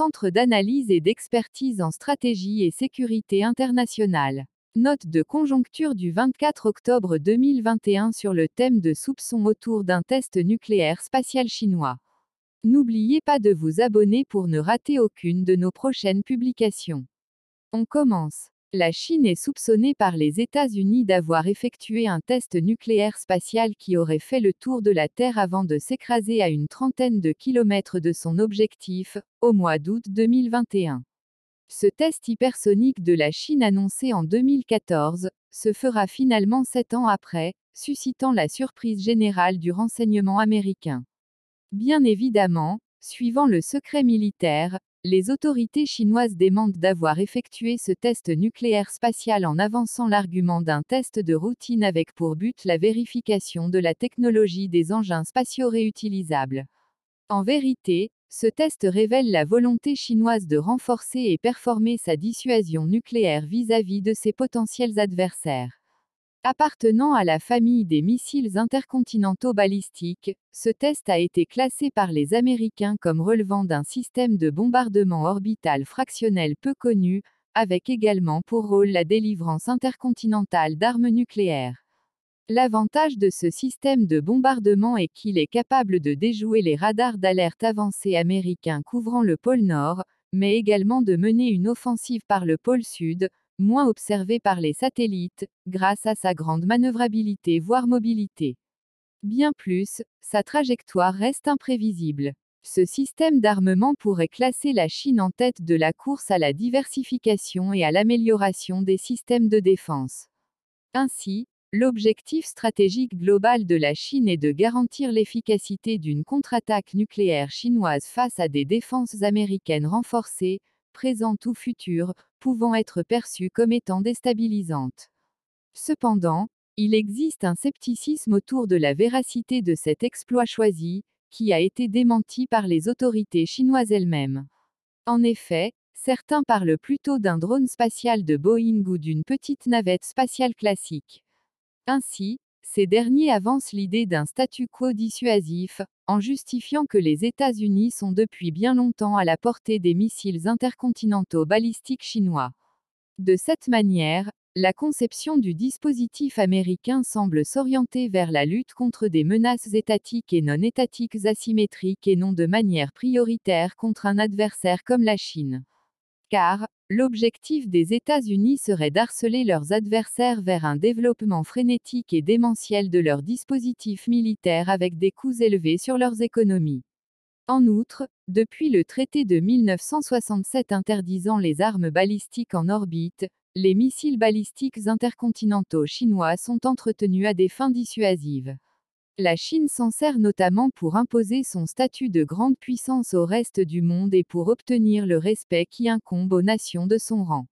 centre d'analyse et d'expertise en stratégie et sécurité internationale. Note de conjoncture du 24 octobre 2021 sur le thème de soupçons autour d'un test nucléaire spatial chinois. N'oubliez pas de vous abonner pour ne rater aucune de nos prochaines publications. On commence. La Chine est soupçonnée par les États-Unis d'avoir effectué un test nucléaire spatial qui aurait fait le tour de la Terre avant de s'écraser à une trentaine de kilomètres de son objectif, au mois d'août 2021. Ce test hypersonique de la Chine annoncé en 2014, se fera finalement sept ans après, suscitant la surprise générale du renseignement américain. Bien évidemment, suivant le secret militaire, les autorités chinoises demandent d'avoir effectué ce test nucléaire spatial en avançant l'argument d'un test de routine avec pour but la vérification de la technologie des engins spatiaux réutilisables. En vérité, ce test révèle la volonté chinoise de renforcer et performer sa dissuasion nucléaire vis-à-vis -vis de ses potentiels adversaires. Appartenant à la famille des missiles intercontinentaux balistiques, ce test a été classé par les Américains comme relevant d'un système de bombardement orbital fractionnel peu connu, avec également pour rôle la délivrance intercontinentale d'armes nucléaires. L'avantage de ce système de bombardement est qu'il est capable de déjouer les radars d'alerte avancés américains couvrant le pôle Nord, mais également de mener une offensive par le pôle Sud, moins observé par les satellites, grâce à sa grande manœuvrabilité voire mobilité. Bien plus, sa trajectoire reste imprévisible. Ce système d'armement pourrait classer la Chine en tête de la course à la diversification et à l'amélioration des systèmes de défense. Ainsi, l'objectif stratégique global de la Chine est de garantir l'efficacité d'une contre-attaque nucléaire chinoise face à des défenses américaines renforcées, présentes ou futures, pouvant être perçues comme étant déstabilisantes. Cependant, il existe un scepticisme autour de la véracité de cet exploit choisi, qui a été démenti par les autorités chinoises elles-mêmes. En effet, certains parlent plutôt d'un drone spatial de Boeing ou d'une petite navette spatiale classique. Ainsi, ces derniers avancent l'idée d'un statu quo dissuasif, en justifiant que les États-Unis sont depuis bien longtemps à la portée des missiles intercontinentaux balistiques chinois. De cette manière, la conception du dispositif américain semble s'orienter vers la lutte contre des menaces étatiques et non étatiques asymétriques et non de manière prioritaire contre un adversaire comme la Chine. Car, l'objectif des États-Unis serait d'harceler leurs adversaires vers un développement frénétique et démentiel de leurs dispositifs militaires avec des coûts élevés sur leurs économies. En outre, depuis le traité de 1967 interdisant les armes balistiques en orbite, les missiles balistiques intercontinentaux chinois sont entretenus à des fins dissuasives. La Chine s'en sert notamment pour imposer son statut de grande puissance au reste du monde et pour obtenir le respect qui incombe aux nations de son rang.